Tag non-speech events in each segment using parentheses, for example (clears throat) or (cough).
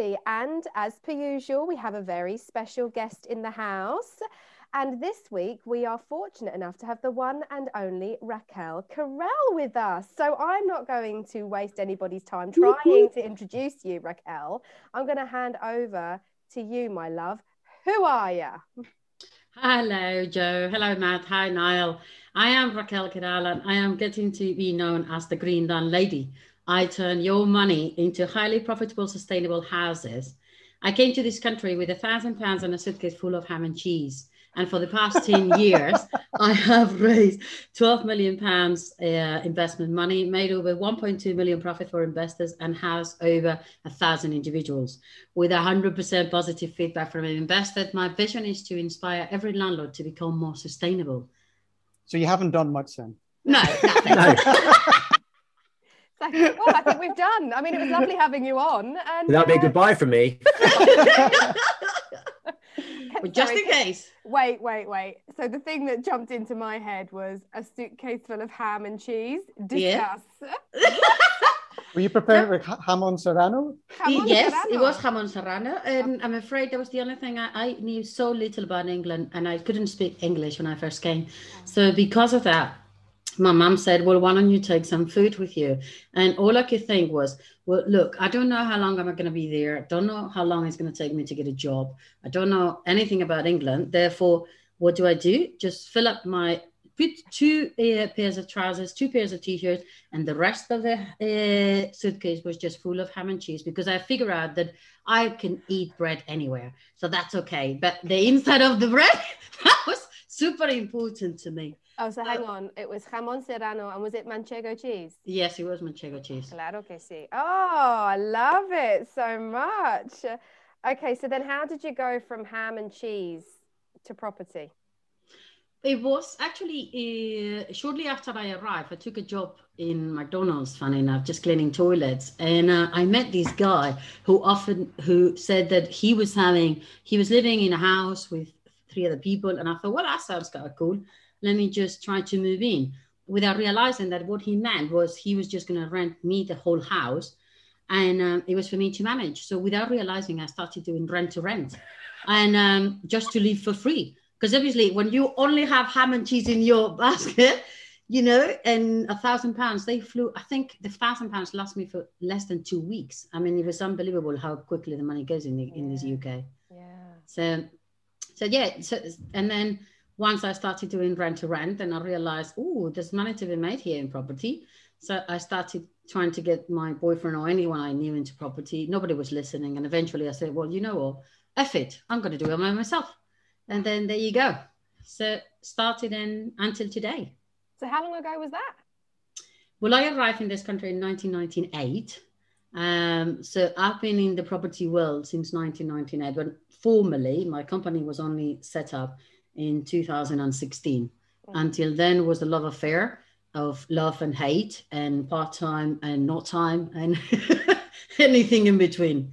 Property. And as per usual, we have a very special guest in the house. And this week, we are fortunate enough to have the one and only Raquel Carell with us. So I'm not going to waste anybody's time trying to introduce you, Raquel. I'm going to hand over to you, my love. Who are you? Hello, Joe. Hello, Matt. Hi, Niall. I am Raquel Carell and I am getting to be known as the Green Landlady. I turn your money into highly profitable, sustainable houses. I came to this country with a thousand pounds and a suitcase full of ham and cheese. And for the past 10 (laughs) years, I have raised 12 million pounds uh, investment money, made over 1.2 million profit for investors, and has over a thousand individuals. With 100% positive feedback from investors, my vision is to inspire every landlord to become more sustainable. So you haven't done much then. No, nothing. No, (laughs) (laughs) So, well, I think we've done. I mean, it was lovely having you on. And that'll be a uh, goodbye from me. (laughs) But just sorry, in case. Wait, wait, wait. So the thing that jumped into my head was a suitcase full of ham and cheese. Yeah. Discuss. (laughs) Were you preparing with ha- jamon serrano? Jamon yes, serrano. it was jamon serrano, and I'm afraid that was the only thing I, I knew so little about England, and I couldn't speak English when I first came. So because of that, my mom said, "Well, why don't you take some food with you?" And all I could think was, "Well, look, I don't know how long I'm going to be there. I don't know how long it's going to take me to get a job. I don't know anything about England. Therefore, what do I do? Just fill up my." Put two uh, pairs of trousers, two pairs of t-shirts, and the rest of the uh, suitcase was just full of ham and cheese because I figure out that I can eat bread anywhere, so that's okay. But the inside of the bread (laughs) that was super important to me. Oh, so hang on. It was jamon serrano, and was it manchego cheese? Yes, it was manchego cheese. Claro que sí. Oh, I love it so much. Okay, so then how did you go from ham and cheese to property? It was actually uh, shortly after I arrived. I took a job in McDonald's, funny enough, just cleaning toilets, and uh, I met this guy who often who said that he was having he was living in a house with three other people, and I thought, well, that sounds kind of cool. Let me just try to move in, without realizing that what he meant was he was just going to rent me the whole house, and um, it was for me to manage. So without realizing, I started doing rent to rent, and um, just to live for free. Because obviously when you only have ham and cheese in your (laughs) basket you know and a thousand pounds they flew i think the thousand pounds last me for less than two weeks. I mean it was unbelievable how quickly the money goes in the, in this uk Yeah. so so yeah so and then once i started doing rent to rent then i realized oh there's money to be made here in property. So i started trying to get my boyfriend or anyone i knew into property. Nobody was listening. And eventually i said well you know what? F it. I'm going to do it by myself. And then there you go. So started in until today. So how long ago was that? well i arrived in this country in 1998 um, so i've been in the property world since 1998 but formally my company was only set up in 2016 until then was a love affair of love and hate and part-time and not time and (laughs) anything in between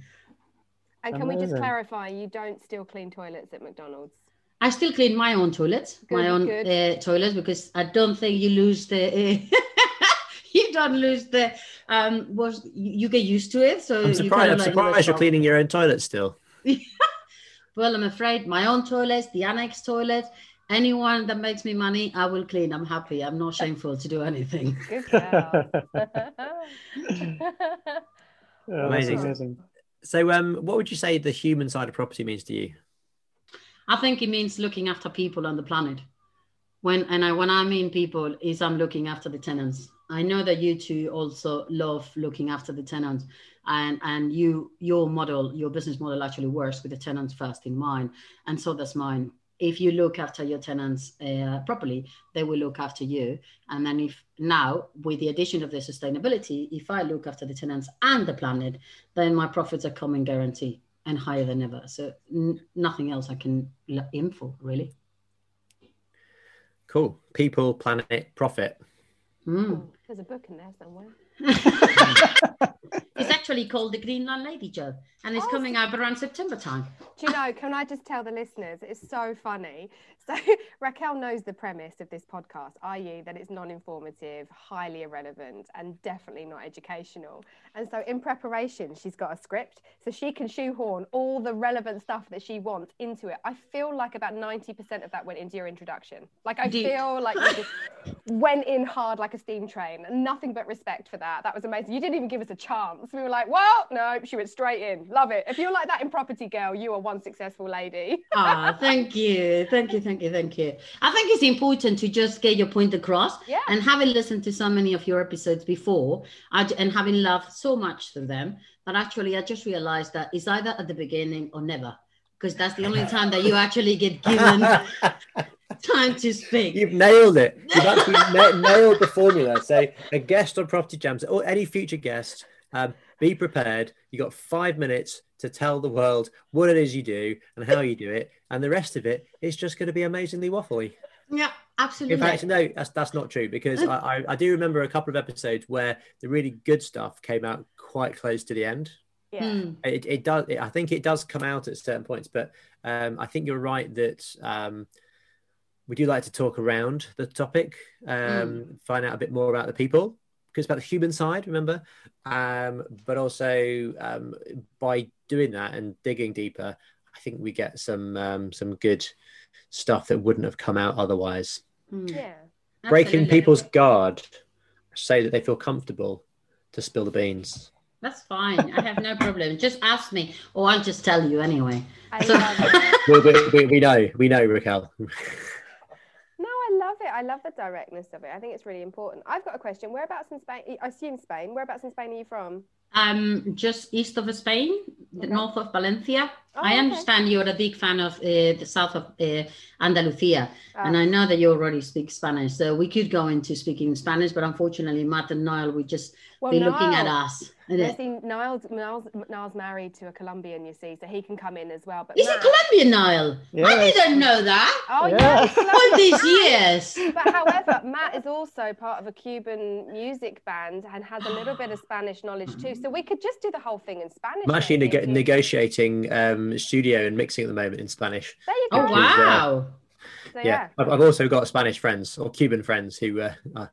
And can we just clarify, you don't still clean toilets at McDonald's? I still clean my own toilets, Good, my own uh, toilets, because I don't think you lose the. Uh, (laughs) you don't lose the. Um, was you get used to it, so I'm you surprised. kinda I'm like surprised you're cleaning your own toilet still. (laughs) Well, I'm afraid my own toilets, the annex toilet, anyone that makes me money, I will clean. I'm happy. I'm not shameful to do anything. (laughs) Good girl. (laughs) Yeah, Amazing. amazing. So, um, what would you say the human side of property means to you? I think it means looking after people on the planet. When and I when I mean people is I'm looking after the tenants. I know that you two also love looking after the tenants, and and you your model your business model actually works with the tenants first in mind, and so does mine. if you look after your tenants uh, properly, they will look after you. And then if now with the addition of the sustainability, if I look after the tenants and the planet, then my profits are coming guarantee and higher than ever. So n- nothing else I can aim for really. Cool. People, planet, profit. Mm. There's a book in there somewhere. (laughs) (laughs) it's actually called The Green Landlady, Joe, and it's Oh, coming out around September time. Do you know, can I just tell the listeners? It's so funny. So, (laughs) Raquel knows the premise of this podcast, i.e., that it's non informative, highly irrelevant, and definitely not educational. And so, in preparation, she's got a script so she can shoehorn all the relevant stuff that she wants into it. I feel like about 90% of that went into your introduction. Like, I feel like you just (laughs) went in hard like a steam train. Nothing but respect for that. That was amazing. You didn't even give us a chance. We were like, well, no, she went straight in. Love it. If you're like that in property, girl, you are one successful lady. Ah, thank (laughs) you, thank you, thank you, thank you. I think it's important to just get your point across. Yeah. And having listened to so many of your episodes before, I, j- and having loved so much through them, that actually I just realized that it's either at the beginning or never, because that's the only time that you actually get given (laughs) time to speak. You've nailed it. You've (laughs) actually na- nailed the formula. Say a guest on Property Jams or any future guest, um, be prepared. You got five minutes to tell the world what it is you do and how you do it, and the rest of it is just going to be amazingly waffly. yeah, absolutely. In fact, no, that's that's not true because (laughs) I, I, I do remember a couple of episodes where the really good stuff came out quite close to the end. Yeah. Mm, It, it does. It, I think it does come out at certain points, but um, I think you're right that um, we do like to talk around the topic, um, find out a bit more about the people because it's about the human side, remember. Um, but also um, by doing that and digging deeper, I think we get some um, some good stuff that wouldn't have come out otherwise. mm, Yeah. Breaking absolutely. people's guard, so that they feel comfortable to spill the beans. That's fine. I have no problem. Just ask me, or I'll just tell you anyway. I So- (laughs) we, we, we, we know, we know, Raquel. (laughs) No, I love it. I love the directness of it. I think it's really important. I've got a question. Whereabouts in Spain? I assume Spain. Whereabouts in Spain are you from? Um, just east of Spain, the Okay. north of Valencia. Oh, I okay. understand you're a big fan of uh, the south of uh, Andalusia, and Ah. I know that you already speak Spanish. So we could go into speaking Spanish, but unfortunately, Matt and Niall would just Well, be looking at Niall- us. You see, Niall's, Niall's, Niall's married to a Colombian, you see, so he can come in as well. But Is Matt- it Colombian, Niall? I didn't know that. Oh, yeah. Yeah. All these years. But however, Matt is also part of a Cuban music band and has a little bit of Spanish knowledge too. So we could just do the whole thing in Spanish. I'm actually neg- negotiating um, studio and mixing at the moment in Spanish. There you go. Oh Which is, uh, wow! So, Yeah, yeah. I've, I've also got Spanish friends or Cuban friends who uh, are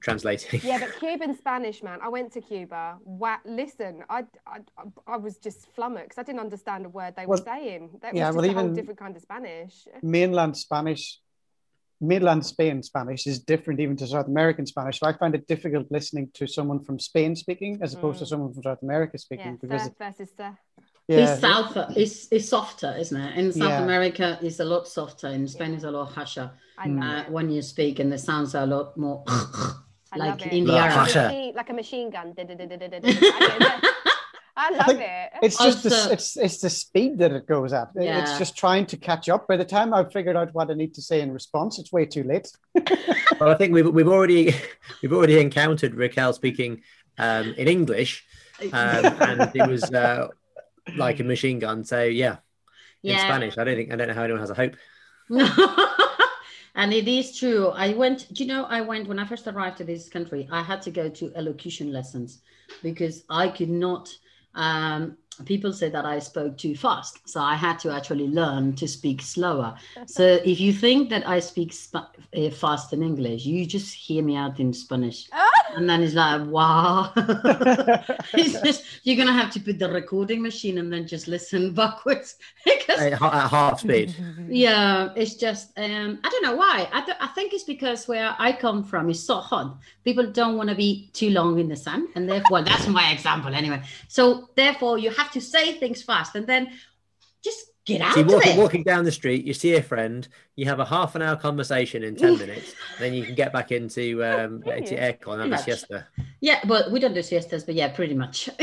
translating. Yeah, but (laughs) Cuban Spanish, man. I went to Cuba. Wow, listen, I, I, I was just flummoxed. I didn't understand a word they were saying. That yeah, was well, just a whole even- different kind of Spanish. mainland Spanish, mainland Spain Spanish is different even to South American Spanish. So I find it difficult listening to someone from Spain speaking as opposed to Mm. someone from South America Yeah, speaking because sir versus sir. yeah, It's south. It's, it's softer, isn't it? In South Yeah. America, it's a lot softer. In Spain, it's a lot harsher I love uh, when you speak, and the sounds are a lot more (laughs) like in the Like Like a machine, like a machine gun. (laughs) I I love think it. it's just the, it's it's the speed that it goes at. It's just trying to catch up. By the time I've figured out what I need to say in response, it's way too late. (laughs) well, I think we've, we've already we've already encountered Raquel speaking um, in English, um, and it was uh, like a machine gun. So yeah, in Yeah. Spanish, I don't think I don't know how anyone has a hope. And it is true. I went, you know, I went when I first arrived to this country, I had to go to elocution lessons because I could not. Um, people say that I spoke too fast. So I had to actually learn to speak slower. (laughs) So if you think that I speak sp- uh, fast in English, you just hear me out in Spanish. (laughs) And then it's like, wow. (laughs) it's just, you're going to have to put the recording machine and then just listen backwards. because At, at half speed. yeah, it's just um, I don't know why. I, th- I think it's because where I come from is so hot. People don't want to be too long in the sun, and therefore, well, that's my example anyway. So therefore, you have to say things fast, and then just get out So you're of walking, it. walking down the street, you see a friend, you have a half an hour conversation in 10 minutes, then you can get back into, (laughs) um, into aircon and have a siesta. Yeah, but we don't do siestas, but yeah, pretty much. (laughs)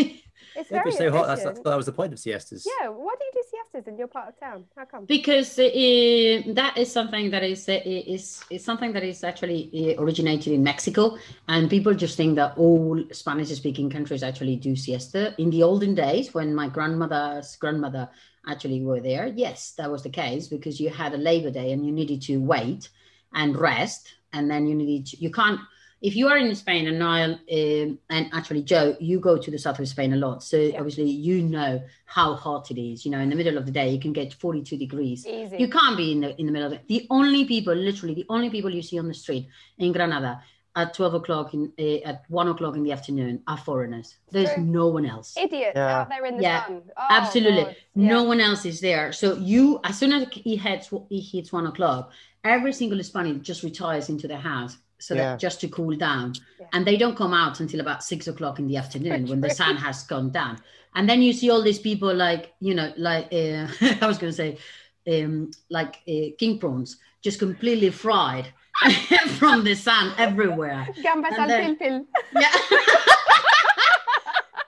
It's If very it's so hot, that's, that's, that was the point of siestas. Yeah, why do you do siestas in your part of town? How come? because uh, that is something that is uh, is is something that is actually originated in Mexico, and people just think that all Spanish-speaking countries actually do siesta. In the olden days, when my grandmother's grandmother actually were there, yes, that was the case because you had a Labor Day and you needed to wait and rest, and then you needed to, you can't. If you are in Spain and Niall um, and actually Joe, you go to the south of Spain a lot, so obviously you know how hot it is. You know, in the middle of the day, you can get forty-two degrees. Easy. You can't be in the in the middle of it. The only people, literally, the only people you see on the street in Granada at twelve o'clock in uh, at one o'clock in the afternoon are foreigners. There's True. no one else. Idiots Yeah. out there in the Yeah, sun. Oh, Absolutely, God. Yeah. no one else is there. So you, as soon as he hits he hits one o'clock, every single Spaniard just retires into their house. So Yeah. that just to cool down, Yeah. and they don't come out until about six o'clock in the afternoon when the sun has gone down. And then you see all these people like you know, like uh, (laughs) I was going to say, um, like uh, king prawns, just completely fried (laughs) from the sun everywhere. Gambas And al then- pilpil. (laughs)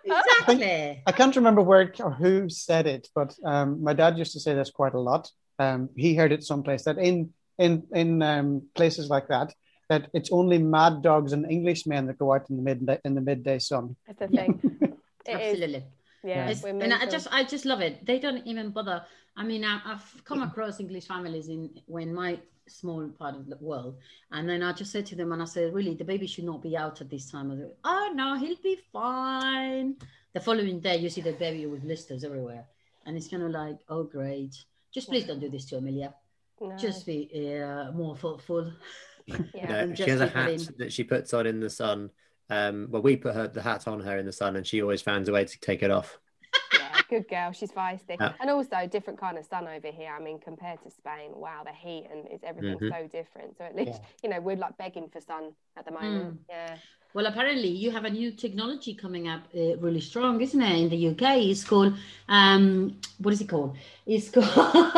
Yeah. exactly. I can't remember where or who said it, but um, my dad used to say this quite a lot. Um, he heard it someplace that in in in um, places like that, that it's only mad dogs and Englishmen that go out in the midday in the midday sun. That's the thing. (laughs) It is. Absolutely. Yeah. It's- we're and I just I just love it. They don't even bother. I mean, I, I've come across English families in when my small part of the world, and then I just said to them, and I said, really, the baby should not be out at this time. Of the, oh no, he'll be fine. The following day, you see the baby with blisters everywhere, and it's kind of like, oh great. Just please don't do this to Amelia. No. Just be uh, more thoughtful. (laughs) yeah. Yeah, And she has a hat in. that she puts on in the sun. Um, well, we put her the hat on her in the sun, and she always finds a way to take it off. yeah, good girl. She's feisty. Yeah. And also, different kind of sun over here. I mean, compared to Spain, wow, the heat and it's everything's Mhm. so different. So at least, Yeah. you know, we're like begging for sun at the moment. Yeah. Well, apparently you have a new technology coming up uh, really strong, isn't it? In the UK, it's called um, what is it called? It's (laughs) called.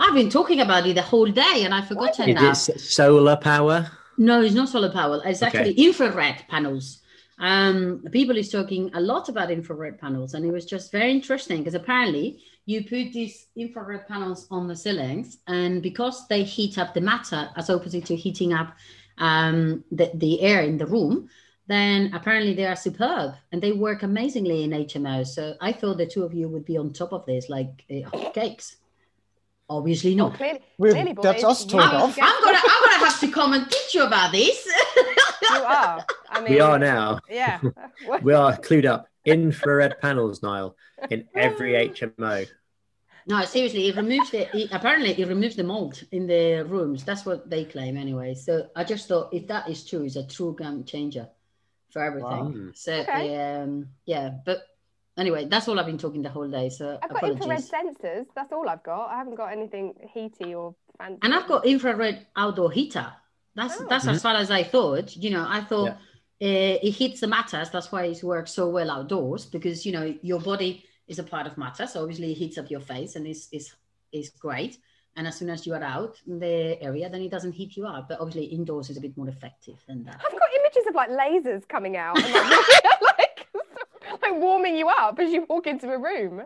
I've been talking about it the whole day, and I've forgotten Is now. it solar power? No, it's not solar power. It's Okay. actually infrared panels. Um, people is talking a lot about infrared panels, and it was just very interesting because apparently you put these infrared panels on the ceilings, and because they heat up the matter as opposite to heating up um, the, the air in the room, then apparently they are superb and they work amazingly in HMO. So I thought the two of you would be on top of this like uh, hotcakes. Obviously Oh, not. clearly, We've- clearly, boys. that's us you told need to I'm, off. get- I'm gonna I'm gonna have to come and teach you about this. You are. I mean, We are now. Yeah. (laughs) We are clued up. Infrared panels, Niall, in every (laughs) HMO. No, seriously, it removes the. It, apparently, it removes the mold in the rooms. That's what they claim, anyway. So I just thought, if that is true, it's a true game changer for everything. Wow. So Okay. um, yeah, but anyway, that's all I've been talking the whole day. So I've got infrared sensors. That's all I've got. I haven't got anything heaty or fancy. And I've got infrared outdoor heater. That's Oh. that's as far as I thought. You know, I thought Yeah. uh, it hits the matters. That's why it works so well outdoors because you know your body is a part of matter. So obviously it heats up your face and is is is great. And as soon as you are out in the area, then it doesn't heat you up. But obviously indoors is a bit more effective than that. I've got images of like lasers coming out and (laughs) (laughs) like, warming you up as you walk into a room.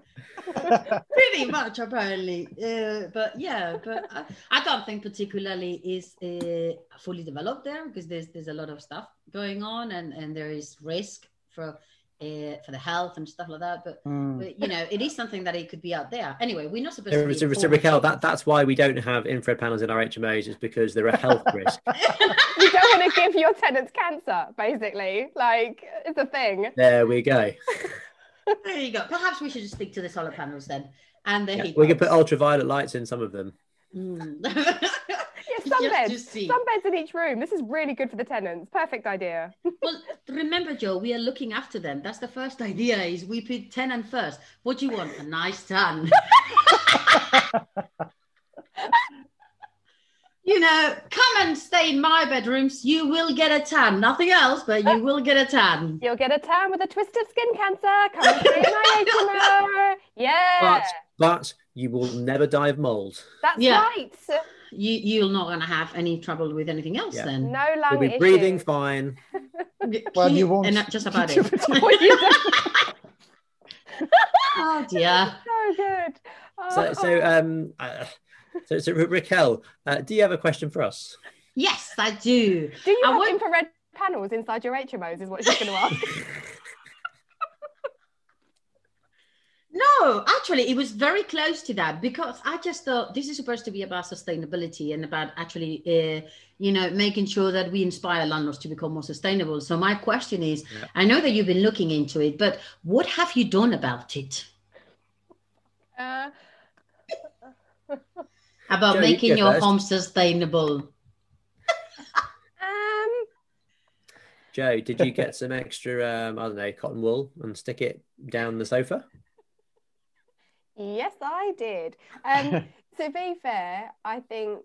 (laughs) Pretty much, apparently. Uh, but yeah, but I, I don't think particularly is uh, fully developed there because there's there's a lot of stuff going on and and there is risk for uh, for the health and stuff like that. But, Mm. but you know, it is something that it could be out there. Anyway, we're not supposed So, to. Be so, so. Raquel, that, that's why we don't have infrared panels in our HMOs, is because they're a health (laughs) risk. You don't want to give your tenants cancer, basically. Like, it's a thing. There we go. there you go. Perhaps we should just stick to the solar panels then, and the Yeah, heat. we could put ultraviolet lights in some of them. Mm. (laughs) (laughs) Yeah, Just sunbeds. to see. Sunbeds in each room. This is really good for the tenants. Perfect idea. (laughs) Well, remember, Joe, we are looking after them. That's the first idea. Is we put tenant first. What do you want? A nice tan. (laughs) you know, come and stay in my bedrooms. You will get a tan. Nothing else, but you will get a tan. You'll get a tan with a twist of skin cancer. Come and stay in my HMO. Yeah, But but you will never die of mold. that's Yeah. right. You you're not gonna have any trouble with anything else Yeah. then. No You'll lung be issues. breathing fine. (laughs) Well, you won't. And just about (laughs) it. What you do- (laughs) oh dear. so good. Oh, So, so, um, uh, so, so Raquel, uh, do you have a question for us? Yes, I do. Do you I have would- infrared panels inside your HMOs? Is what she's going to ask. No, actually, it was very close to that because I just thought this is supposed to be about sustainability and about actually, uh, you know, making sure that we inspire landlords to become more sustainable. So my question is, Yeah. I know that you've been looking into it, but what have you done about it? Uh, (laughs) About Joe, making go your first. home sustainable? (laughs) um, Joe, did you get some extra, um, I don't know, cotton wool and stick it down the sofa? Yes, I did. (laughs) Um, to be fair, I think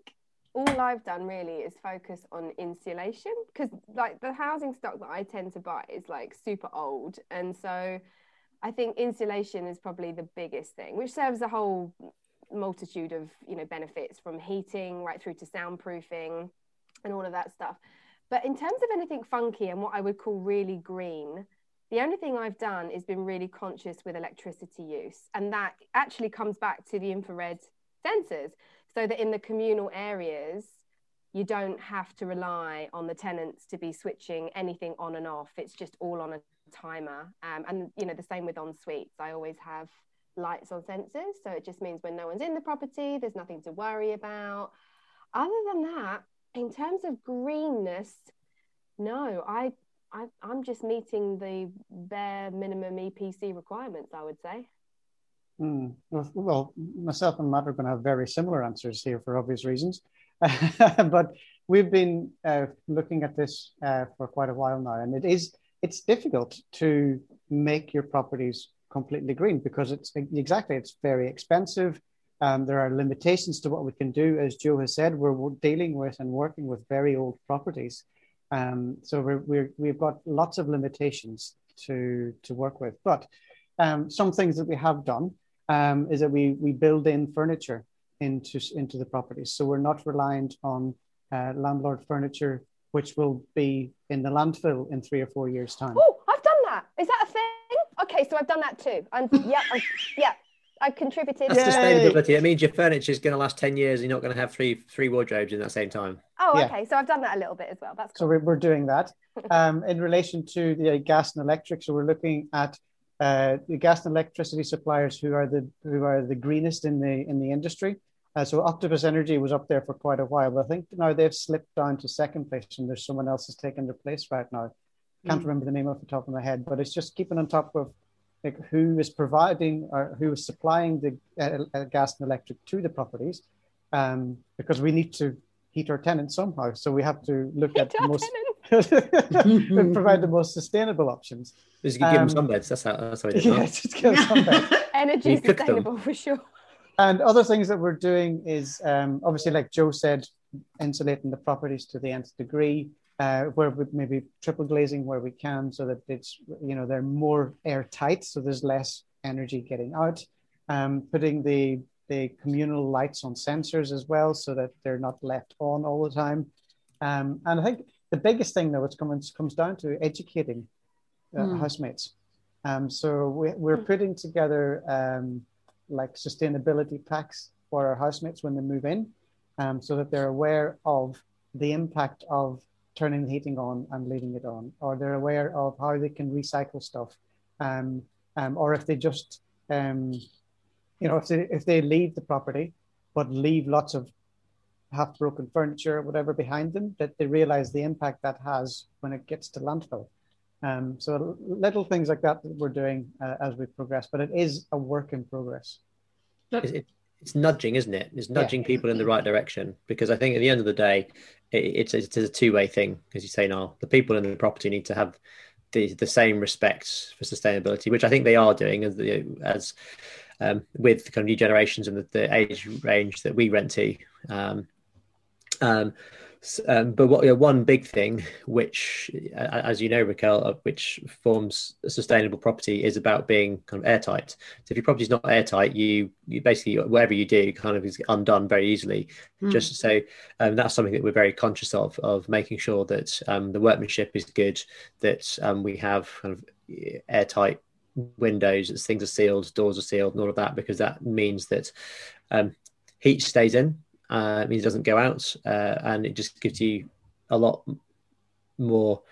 all I've done really is focus on insulation because, like, the housing stock that I tend to buy is like super old, and so I think insulation is probably the biggest thing, which serves a whole multitude of you know benefits from heating right through to soundproofing and all of that stuff. But in terms of anything funky and what I would call really green, the only thing I've done is been really conscious with electricity use. And that actually comes back to the infrared sensors so that in the communal areas, you don't have to rely on the tenants to be switching anything on and off. It's just all on a timer. Um, and, you know, the same with en suites. I always have lights on sensors. So it just means when no one's in the property, there's nothing to worry about. Other than that, in terms of greenness, no, I, I I'm just meeting the bare minimum EPC requirements. I would say. Hmm. Well, myself and Matt are going to have very similar answers here for obvious reasons. (laughs) but we've been uh, looking at this uh, for quite a while now, and it is it's difficult to make your properties completely green because it's exactly it's very expensive. Um, there are limitations to what we can do, as Joe has said. We're dealing with and working with very old properties, um, so we're, we're, we've got lots of limitations to to work with. But um, some things that we have done um, is that we we build in furniture into into the properties, so we're not reliant on uh, landlord furniture, which will be in the landfill in three or four years' time. Oh, I've done that. Is that a thing? Okay, so I've done that too. And yeah, yeah, I've contributed. That's Yay. sustainability. It means your furniture is going to last 10 years. You're not going to have three three wardrobes in that same time. Oh, Yeah. okay. So I've done that a little bit as well. That's So we're, we're doing that. (laughs) Um, in relation to the gas and electric, so we're looking at uh, the gas and electricity suppliers who are the who are the greenest in the in the industry. Uh, so Octopus Energy was up there for quite a while, but I think now they've slipped down to second place, and there's someone else has taken their place right now. Can't Mm. remember the name off the top of my head, but it's just keeping on top of like who is providing or who is supplying the uh, uh, gas and electric to the properties, um, because we need to heat our tenants somehow. So we have to look at the most and (laughs) provide the most sustainable options. Just give them Um, sunbeds. That's how. That's how (laughs) it is. huh? Yes, it's good something. Energy You sustainable for sure. And other things that we're doing is um, obviously, like Joe said, insulating the properties to the nth degree, uh, where we maybe triple glazing where we can, so that it's you know they're more airtight, so there's less energy getting out. Um, putting the the communal lights on sensors as well, so that they're not left on all the time. Um, and I think the biggest thing though, it's comes comes down to educating uh, Hmm. housemates. Um, so we, we're putting together um, like sustainability packs for our housemates when they move in, um, so that they're aware of the impact of turning the heating on and leaving it on, or they're aware of how they can recycle stuff, um, um, or if they just, um, you know, if they if they leave the property, but leave lots of half broken furniture or whatever behind them, that they realize the impact that has when it gets to landfill. Um, so little things like that that we're doing uh, as we progress, but it is a work in progress. It's, it, it's nudging, isn't it? It's nudging people in the right direction because I think at the end of the day, it, it's it's a two way thing, as you say, now. The people in the property need to have the the same respect for sustainability, which I think they are doing as the as um, with the kind of new generations and the, the age range that we rent to. Um, um, um, but what you know, one big thing, which, as you know, Raquel, uh, which forms a sustainable property, is about being kind of airtight. So if your property's not airtight, you you basically whatever you do kind of is undone very easily. Mm. Just so um, that's something that we're very conscious of of making sure that um, the workmanship is good, that um, we have kind of airtight windows, as things are sealed, doors are sealed, and all of that, because that means that um, heat stays in, uh, it means it doesn't go out, uh, and it just gives you a lot more.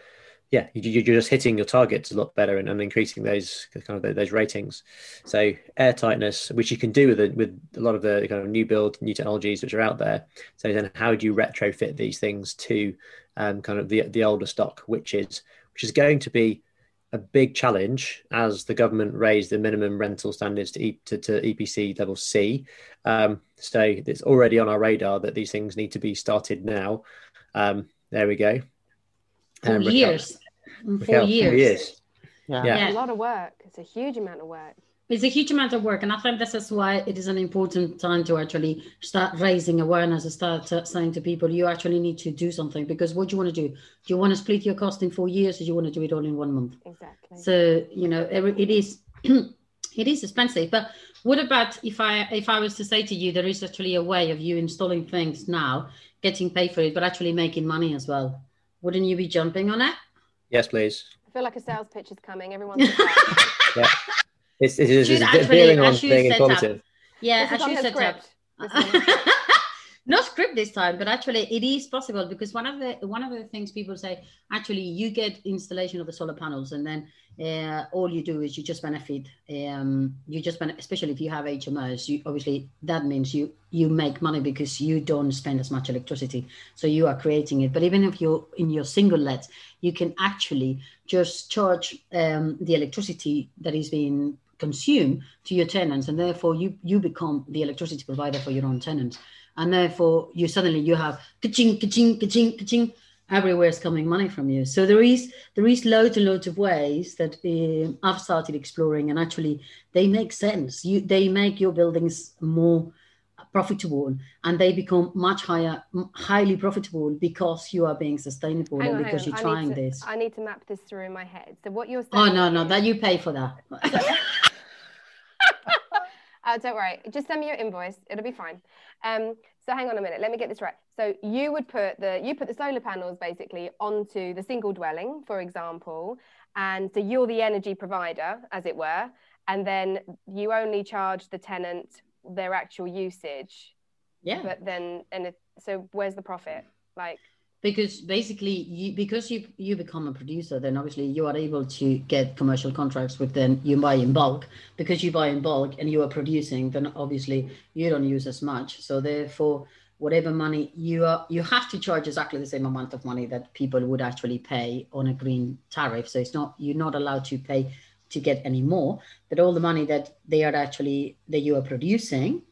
Yeah, you, are just hitting your targets a lot better and, and, increasing those kind of those ratings. So airtightness, which you can do with with a lot of the kind of new build, new technologies which are out there. So then, how do you retrofit these things to um, kind of the the older stock, which is which is going to be a big challenge as the government raised the minimum rental standards to, e- to, to EPC level C. Um, so it's already on our radar that these things need to be started now. Um, there we go. Four um, years. Raquel, four, Raquel, years. four years. Yeah. yeah. a lot of work. It's a huge amount of work it's a huge amount of work and i think this is why it is an important time to actually start raising awareness and start saying to people you actually need to do something because what do you want to do? Do you want to split your cost in four years or do you want to do it all in one month? Exactly. So you know it is (clears throat) it is expensive but what about if i if i was to say to you there is actually a way of you installing things now getting paid for it but actually making money as well wouldn't you be jumping on it? Yes please. I feel like a sales pitch is coming. Everyone's (laughs) yeah it's, it is veering on being informative. Yeah, I should set up. (laughs) Not script this time, but actually it is possible because one of the one of the things people say actually you get installation of the solar panels and then uh, all you do is you just benefit. Um, you just benefit, especially if you have HMOs. You obviously that means you you make money because you don't spend as much electricity, so you are creating it. But even if you're in your single lets, you can actually just charge um, the electricity that is being consume to your tenants and therefore you you become the electricity provider for your own tenants. And therefore you suddenly you have ka-ching ka-ching ka-ching ka-ching everywhere is coming money from you. So there is there is loads and loads of ways that uh, i've started exploring and actually they make sense. You they make your buildings more profitable and they become much higher highly profitable because you are being sustainable hang and on, because you're trying to, this i need to map this through in my head so what you're saying oh no no that you pay for that Uh, (laughs) (laughs) don't worry. Just send me your invoice. It'll be fine. Um, so hang on a minute. Let me get this right. So you would put the you put the solar panels basically onto the single dwelling, for example, and so you're the energy provider, as it were, and then you only charge the tenant their actual usage. Yeah. But then and it, so where's the profit? Like because basically you because you you become a producer then obviously you are able to get commercial contracts with then you buy in bulk because you buy in bulk and you are producing then obviously you don't use as much so therefore whatever money you are you have to charge exactly the same amount of money that people would actually pay on a green tariff so it's not you're not allowed to pay to get any more but all the money that they are actually that you are producing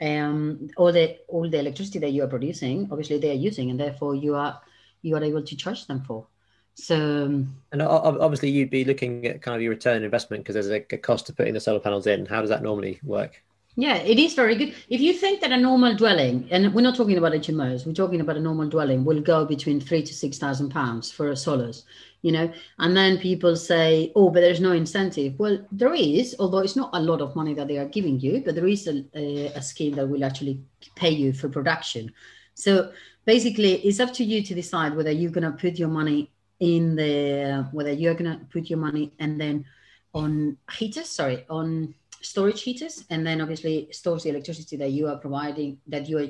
um, all the all the electricity that you are producing, obviously they are using, and therefore you are you are able to charge them for. So, um, and obviously you'd be looking at kind of your return investment because there's a cost to putting the solar panels in. How does that normally work? Yeah, it is very good. If you think that a normal dwelling, and we're not talking about HMOs, we're talking about a normal dwelling, will go between three to six thousand pounds for a solars, you know, and then people say, oh, but there's no incentive. Well, there is, although it's not a lot of money that they are giving you, but there is a, a, a scheme that will actually pay you for production. So basically, it's up to you to decide whether you're going to put your money in the, whether you're going to put your money and then on heaters, sorry, on storage heaters, and then obviously stores the electricity that you are providing, that you are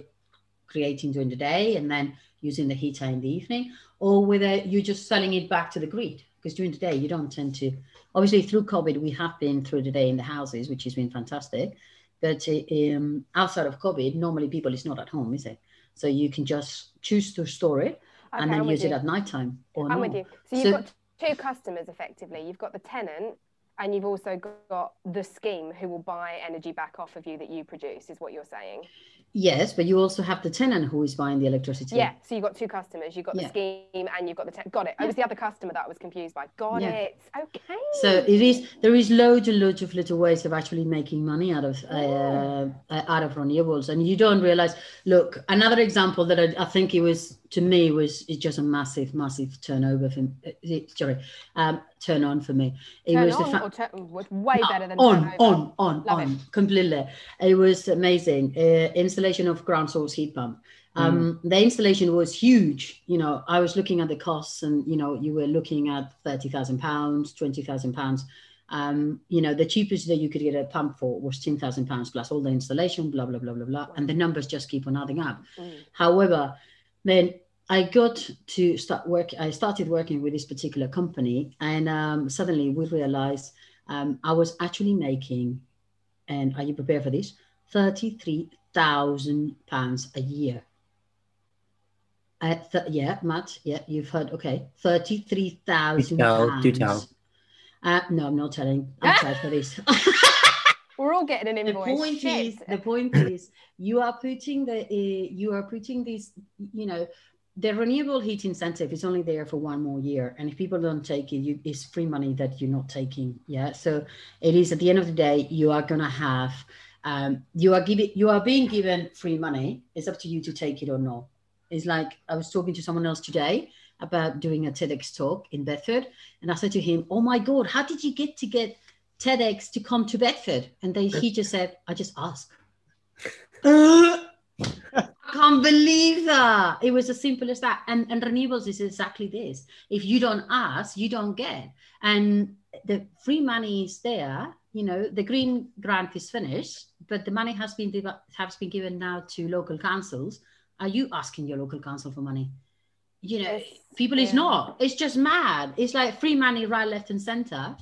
creating during the day, and then using the heater in the evening, or whether you're just selling it back to the grid. Because during the day, you don't tend to. Obviously, through COVID, we have been through the day in the houses, which has been fantastic. But um, outside of COVID, normally people is not at home, is it? So you can just choose to store it okay, and then use it at night time. I'm not. with you. So you've so, got two customers effectively. You've got the tenant and you've also got the scheme who will buy energy back off of you that you produce is what you're saying Yes, but you also have the tenant who is buying the electricity. Yeah, so you've got two customers. You've got the scheme and you've got the tenant. Got it. Yeah. It was the other customer that I was confused by. Got yeah. it. Okay. So it is. There is loads and loads of little ways of actually making money out of uh, uh, out of renewables, and you don't realize. Look, another example that I, I think it was to me was is just a massive, massive turnover for. Uh, sorry, um, turn on for me. It turn was on the fa- or was way better than on, on, on, Love on, it. completely. It was amazing. Uh, installation of ground source heat pump. Um, mm. The installation was huge. You know, I was looking at the costs, and you know, you were looking at thirty thousand pounds, twenty thousand pounds, Um, you know, the cheapest that you could get a pump for was ten thousand pounds plus all the installation, blah blah blah blah blah, and the numbers just keep on adding up. Mm. However, then I got to start work. I started working with this particular company, and um, suddenly we realized um, I was actually making, and are you prepared for this? Thirty-three thousand pounds a year. Uh, th- yeah, Matt. Yeah, you've heard. Okay, thirty-three thousand Do tell, pounds. do tell. Uh, no, I'm not telling. I'm tired for this. (laughs) We're all getting an invoice. the point Shit. is the point is you are putting the uh, you are putting this you know the renewable heat incentive is only there for one more year and if people don't take it you, it's free money that you're not taking yeah so it is at the end of the day you are going to have um, you are giving you are being given free money it's up to you to take it or not it's like i was talking to someone else today about doing a tedx talk in bedford and i said to him oh my god how did you get to get TEDx to come to Bedford. And they, he (laughs) just said, I just asked. (laughs) I (laughs) can't believe that. It was as simple as that. And, and renewables is exactly this. If you don't ask, you don't get. And the free money is there. You know, the green grant is finished, but the money has been has been given now to local councils. Are you asking your local council for money? You know, It's- people is not. It's just mad. It's like free money right, left, and center.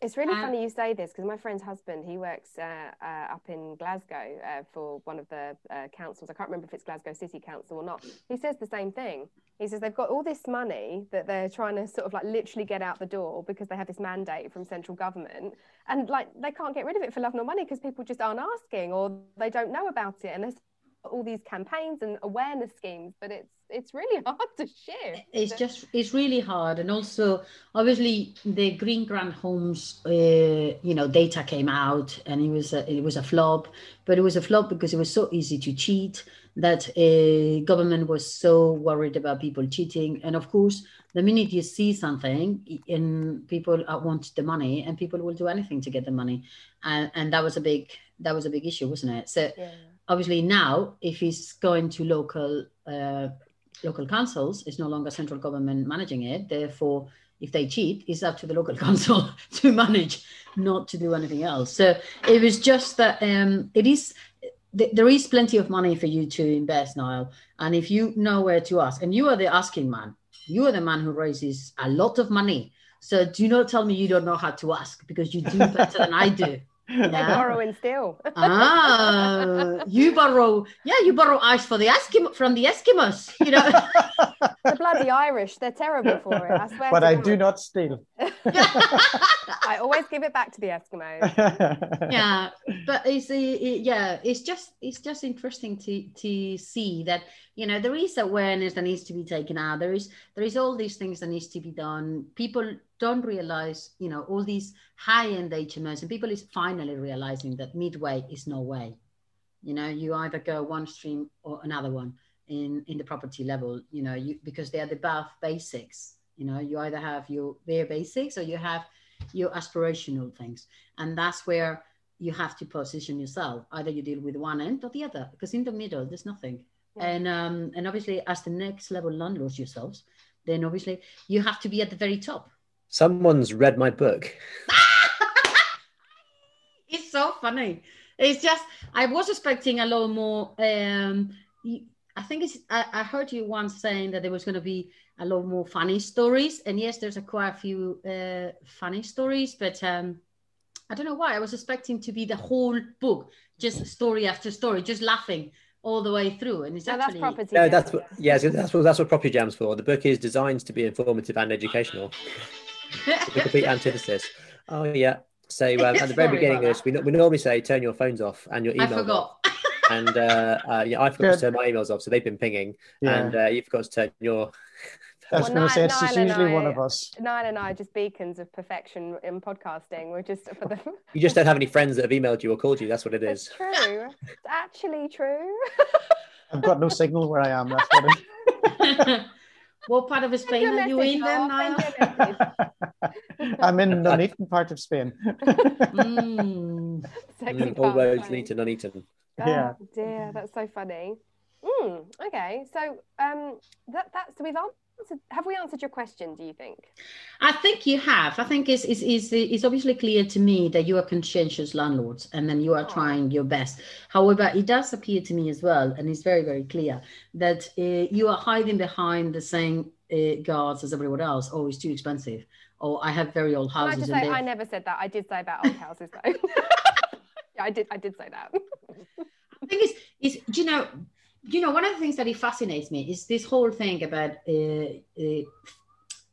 It's really Uh, funny you say this because my friend's husband, he works uh, uh, up in Glasgow uh, for one of the uh, councils. I can't remember if it's Glasgow City Council or not. He says the same thing. He says they've got all this money that they're trying to sort of like literally get out the door because they have this mandate from central government, and like they can't get rid of it for love nor money because people just aren't asking or they don't know about it. And there's all these campaigns and awareness schemes, but it's it's really (laughs) hard to shift. it's just it's really hard and also obviously the green grant homes uh, you know data came out and it was a, it was a flop but it was a flop because it was so easy to cheat that uh, government was so worried about people cheating and of course the minute you see something and people uh, want the money and people will do anything to get the money and, and that was a big that was a big issue wasn't it so Yeah. Obviously now if it's going to local uh, local councils it's no longer central government managing it. Therefore if they cheat it's up to the local (laughs) council to manage not to do anything else. So it was just that um, it is th- there is plenty of money for you to invest Niall. And if you know where to ask and you are the asking man you are the man who raises a lot of money. So do not tell me you don't know how to ask because you do better than I do They Yeah. borrow and steal. ah, you borrow, yeah, you borrow ice for the Eskimo from the Eskimos, you know. (laughs) the bloody Irish, they're terrible for it. I swear. but to I God. do not steal. (laughs) (laughs) I always give it back to the Eskimos. yeah, but it's uh, it- yeah, it's just it's just interesting to to see that you know there is awareness that needs to be taken out. There is there is all these things that needs to be done. People don't realize you know all these high end HMOs, and people is finally realizing that midway is no way. You know, you either go one stream or another one in in the property level. You know, you because they are the above basics. You know, you either have your bare basics or you have your aspirational things and that's where you have to position yourself either you deal with one end or the other because in the middle there's nothing Yeah. and um and obviously as the next level landlords yourselves then obviously you have to be at the very top. Someone's read my book. (laughs) it's so funny. It's just i was expecting a lot more um i think it's i, I heard you once saying that there was going to be a lot more funny stories. And yes there's a quite a few uh, funny stories but um i don't know why. I was expecting to be the whole book just story after story just laughing all the way through and it's No, that's actually property. No, Jam. that's what. Yeah, that's what that's what Property Jam's for. The book is designed to be informative and educational. the complete antithesis. Oh yeah. So um, at the very Sorry beginning of this, we, we normally say turn your phones off and your i emails off. forgot And uh, uh, yeah, I forgot to turn my emails off, so they've been pinging. Yeah. And uh, you forgot to turn your. I was Well, going to say it's Niall just and usually one of us. Niall and I are just beacons of perfection in podcasting. We're just for the. (laughs) You just don't have any friends that have emailed you or called you. That's what it It's true. It's actually true. (laughs) I've got no signal where I am. That's what (laughs) it what part of spain are you in then Niall, Niall? send your message. I'm in Nuneaton part of Spain. Mm. Sexy Mm, all roads funny. lead to Nuneaton. Yeah. Oh dear, that's so funny. Mm, okay, so um, that that so we've answered, have we answered your question? Do you think? I think you have. I think it's, it's, it's, it's obviously clear to me that you are conscientious landlords and then you are Oh. trying your best. However, it does appear to me as well, and it's very, very clear that uh, you are hiding behind the same uh, guards as everyone else. Oh, it's too expensive. Or I have very old Can I houses. just say I never said that. I did say about old (laughs) houses though. (laughs) yeah, I did. I did say that. I think it's, it's you know, you know, one of the things that it fascinates me is this whole thing about uh, uh,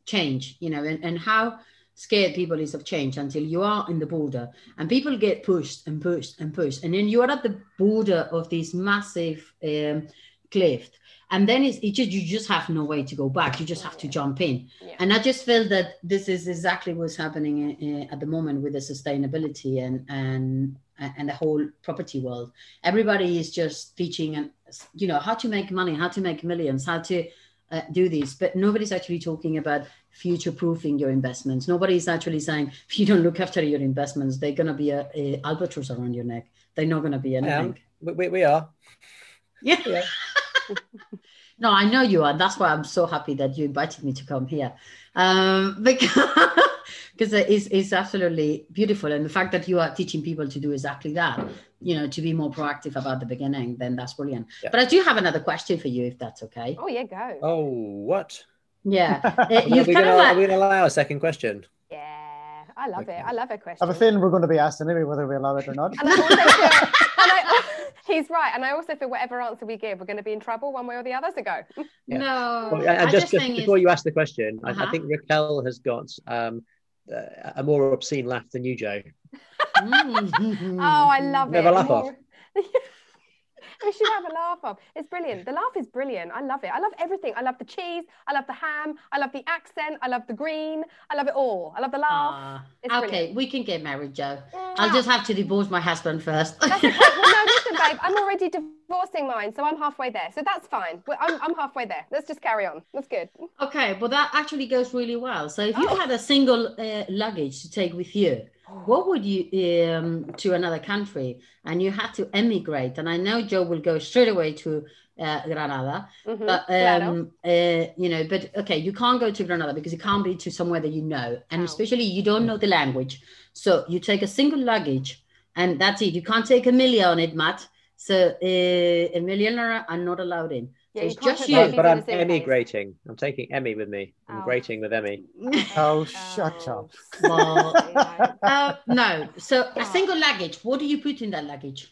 change, you know, and, and how scared people is of change until you are in the border and people get pushed and pushed and pushed. And then you are at the border of this massive um, cliff. And then it's, it just, you just have no way to go back. You just have to jump in. Yeah. And I just feel that this is exactly what's happening uh, at the moment with the sustainability and, and, and the whole property world everybody is just teaching and you know how to make money how to make millions how to uh, do this but nobody's actually talking about future proofing your investments. Nobody's actually saying if you don't look after your investments they're going to be a, a albatross around your neck. They're not going to be anything. We, we, we are. yeah. (laughs) Yeah. (laughs) no i know you are. That's why i'm so happy that you invited me to come here um (laughs) because because it's, it's absolutely beautiful and the fact that you are teaching people to do exactly that you know to be more proactive about the beginning then that's brilliant Yeah. but i do have another question for you if that's okay Oh yeah, go. Oh, what? yeah (laughs) Uh, Are you've we kind gonna, of are we gonna allow a second question? Yeah, I love Okay. it. I love a I question. I have a feeling we're going to be asked anyway whether we allow it or not. And I also feel, and I, he's right. And I also feel whatever answer we give, we're going to be in trouble one way or the other. So go. (laughs) Yeah. no Well, and I just, just just before it's- you ask the question, I, I Uh-huh. think Raquel has got um, uh, a more obscene laugh than you, Joe. Mm. (laughs) Oh, I love Never it. laugh off. (laughs) We should have a laugh off. It's brilliant. The laugh is brilliant. I love it. I love everything. I love the cheese. I love the ham. I love the accent. I love the green. I love it all. I love the laugh. Ah, okay brilliant. we can get married joe i'll just have to divorce my husband first (laughs) Well, no, listen, babe. I'm already divorcing mine, so I'm halfway there. So that's fine. I'm, I'm halfway there. Let's just carry on. That's good. Okay, well, that actually goes really well. So, if you Oh. had a single uh, luggage to take with you, what would you um, to another country, and you had to emigrate? And I know Joe will go straight away to uh, Granada, Mhm. but um, uh, you know, but okay, you can't go to Granada because it can't be to somewhere that you know, and Oh. especially you don't know the language. So you take a single luggage, and that's it. You can't take a million on it, Matt. So uh, a million are are not allowed in. Yeah, it's can't just you. babies but I'm a suitcase. emigrating. I'm taking Emmy with me. I'm Oh. grating with Emmy. (laughs) Oh, shut up. Well, Uh, (laughs) no. So a Oh. single luggage. What do you put in that luggage?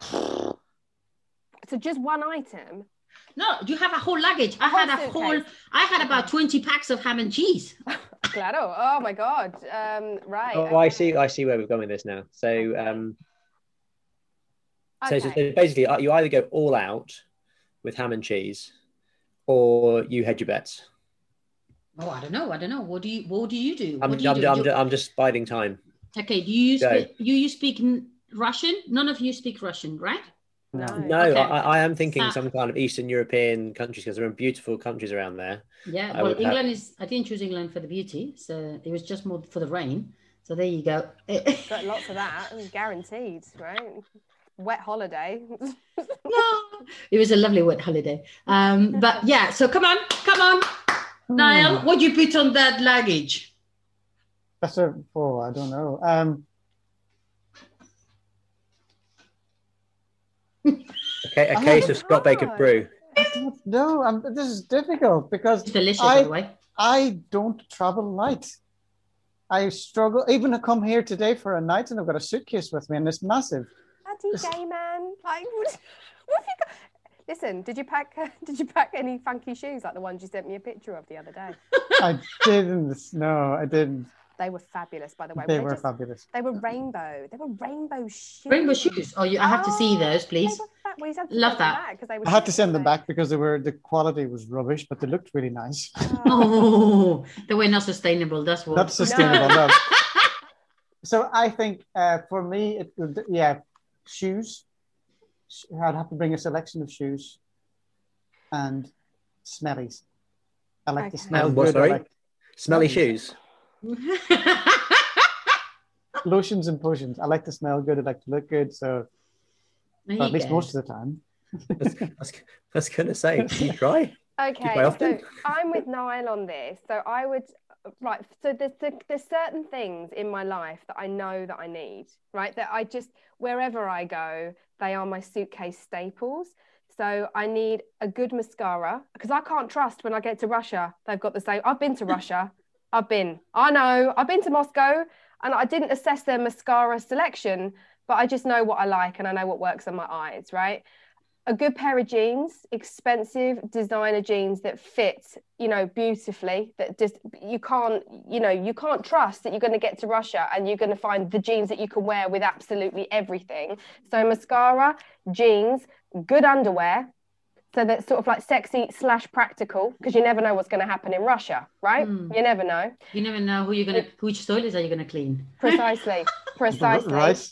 (sighs) So just one item. No, you have a whole luggage. I whole had a suitcase. whole. I had about twenty packs of ham and cheese. (laughs) Claro. Oh my God. Um, right. Oh, I see. I see where we're going with this now. So, um, so, so basically, uh, you either go all out with ham and cheese, or you hedge your bets. Oh, I don't know. I don't know. What do you? What do you do? I'm, do you I'm, do? I'm, You- I'm just biding time. okay. Do you Go. speak? You you speak Russian? None of you speak Russian, right? No. No, Okay. I, I am thinking So- some kind of Eastern European countries because there are beautiful countries around there. Yeah. I well, would have- England is. I didn't choose England for the beauty, so it was just more for the rain. So there you go. Got lots of that, guaranteed, right? Wet holiday. (laughs) no, it was a lovely wet holiday. Um, but (laughs) yeah, so come on, come on, Niall, what do you put on that luggage? That's a, oh, I don't know. Um, Okay, a case of Scott Baker brew. No. I'm, this is difficult because It's delicious, I- by the way. I don't travel light. I struggle even to come here today for a night, and I've got a suitcase with me, and it's massive. Bloody gay man. Like, what, what have you got? Listen, did you pack? (laughs) Did you pack any funky shoes like the ones you sent me a picture of the other day? I didn't. No, I didn't. They were fabulous, by the way. They They were just- fabulous. They were rainbow. They were rainbow shoes. Rainbow shoes. Oh, you, I have to see Oh, those, please. They were fab- well, you had Love that. back 'cause they were I had to send them weren't back because they were the quality was rubbish, but they looked really nice. Oh. (laughs) Oh, they were not sustainable. That's what. Not sustainable. No. So I think uh, for me, it yeah, shoes. I'd have to bring a selection of shoes and smellies. I like to Okay. smell And what, good. Sorry? like Smelly Smelly. shoes. (laughs) lotions and potions. I like to smell good. I like to look good. So There at least go. most of the time. I was, I was going to say, do you try? (laughs) Okay, quite often? so I'm with Niall on this. So I would right. So there's there's certain things in my life that I know that I need. Right, that I just wherever I go, they are my suitcase staples. So I need a good mascara because I can't trust when I get to Russia. They've got the same. I've been to Russia. (laughs) I've been. I know. I've been to Moscow, and I didn't assess their mascara selection, but I just know what I like and I know what works on my eyes. Right a good pair of jeans, expensive designer jeans that fit, you know, beautifully. That just you can't, you know, you can't trust that you're going to get to Russia and you're going to find the jeans that you can wear with absolutely everything. So mascara, jeans, good underwear. So that's sort of like sexy slash practical because you never know what's going to happen in Russia, right? Mm. You never know. You never know who you're gonna, which toilets are you gonna clean? (laughs) Precisely, precisely. Right.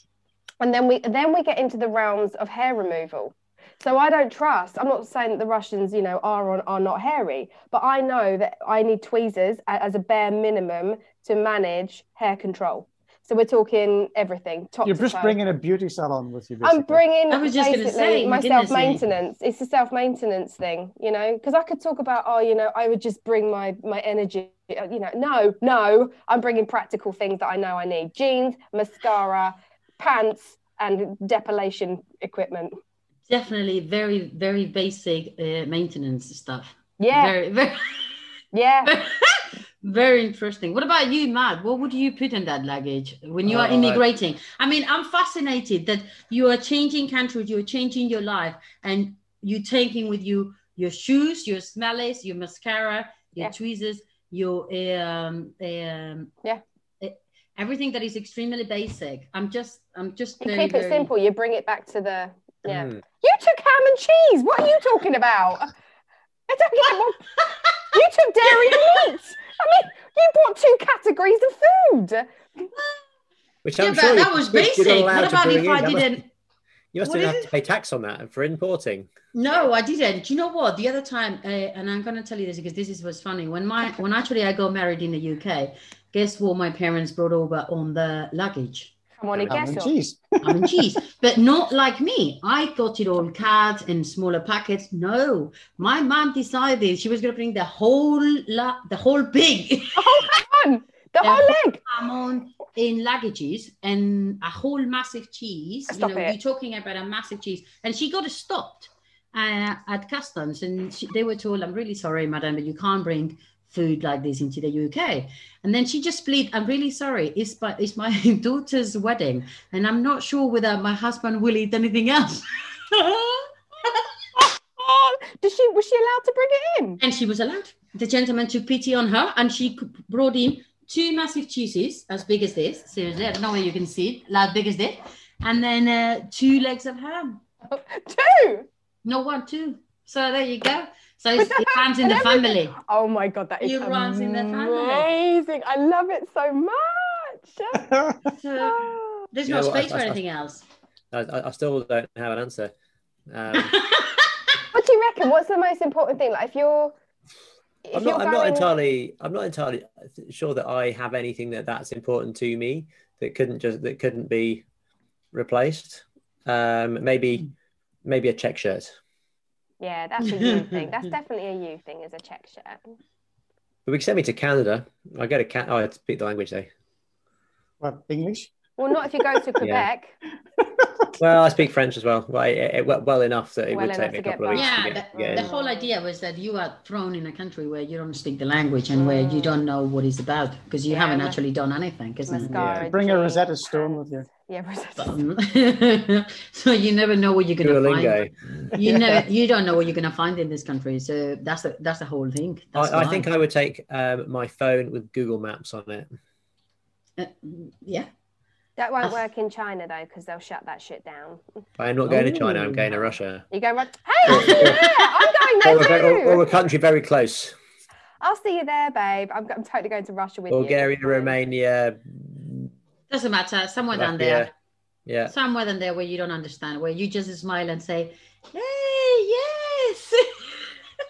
and then we then we get into the realms of hair removal so i don't trust i'm not saying that the russians you know are or are not hairy but i know that i need tweezers as a bare minimum to manage hair control so we're talking everything top You're to just toe. bringing a beauty salon with you. I'm bringing I was just gonna basically say, my my goodness self maintenance. It's a self maintenance thing, you know. Because I could talk about, oh, you know, I would just bring my my energy. uh, You know, no, no, I'm bringing practical things that I know I need: jeans, mascara, pants, and depilation equipment. Definitely very, very basic uh, maintenance stuff. Yeah, Very, very, (laughs) yeah. (laughs) very interesting. What about you, Matt? What would you put in that luggage when you are Uh, immigrating? I mean, I'm fascinated that you are changing countries, you're changing your life, and you're taking with you your shoes, your smellies, your mascara, your Yeah. tweezers, your um, um, Yeah. everything that is extremely basic. I'm just, I'm just You very, keep it very- simple. You bring it back to the yeah. Mm. You took ham and cheese. What are you talking about? I don't get what. You took dairy and meat. I mean, you bought two categories of food. Which I'm but sure that was you're not basic. What to about if. I That must- didn't? You must have is to pay tax on that for importing. No, I didn't. Do you know what? The other time, uh, and I'm going to tell you this because this is what's funny. When my when actually I got married in the UK, guess what my parents brought over on the luggage? Come on, and Ham guess cheese. (laughs) I mean, cheese, but not like me. I got it all cut in smaller packets. No, my mom decided she was going to bring the whole la- the whole pig Oh, come on. The Yeah. whole leg. salmon in luggages and a whole massive cheese. Stop you know, it. you're talking about a massive cheese, and she got stopped uh, at customs, and she, they were told, "I'm really sorry, madam, but you can't bring food like this into the UK." And then she just split. I'm really sorry. It's my it's my (laughs) daughter's wedding, and I'm not sure whether my husband will eat anything else. (laughs) Did she was she allowed to bring it in? and she was allowed. The gentleman took pity on her, and she brought in two massive cheeses as big as this. Seriously, I don't know where you can see it, like big as this, and then uh, two legs of ham. (laughs) Two. No one, two. So there you go. So it's, it runs in the family. Oh my god, that is It runs in the family. amazing. I love it so much. (laughs) So there's You no know what, I- space for I- anything else. I, I I still don't have an answer. Um, (laughs) What do you reckon? What's the most important thing? Like if you're if I'm you're not. I'm not entirely. I'm not entirely sure that I have anything that that's important to me that couldn't just that couldn't be replaced. Um, maybe maybe a check shirt. Yeah, that's a you thing. That's (laughs) definitely a you thing as a check shirt. But we can send me to Canada. I go to Can. Oh, I speak the language though. What English? Well, not if you go to (laughs) Quebec. Well, I speak French as well. Well, it, it, well, well enough that it Well would take me a couple of weeks. Yeah, to get, the, get the whole idea was that you are thrown in a country where you don't speak the language and where you don't mm. know what it's about because you Yeah, haven't actually done anything, isn't it? Mascara. Bring a Rosetta Stone with you. Pants. Yeah, (laughs) Um, (laughs) so you never know what you're gonna Duolingo. find. You (laughs) know, you don't know what you're gonna find in this country. So that's the that's the whole thing. That's I, I think I would take um, my phone with Google Maps on it. Uh, yeah. That won't That's- work in China though, because they'll shut that shit down. I'm not going to China. Oh. I'm going to Russia, You go right. Hey, I'll see there. I'm or, going a, there or, too. or a country very close. I'll see you there, babe. I'm, I'm totally going to Russia with Bulgaria, you. Romania. Doesn't matter. Somewhere down there. Latvia. Yeah. Somewhere down there where you don't understand, where you just smile and say, Hey, yes. (laughs)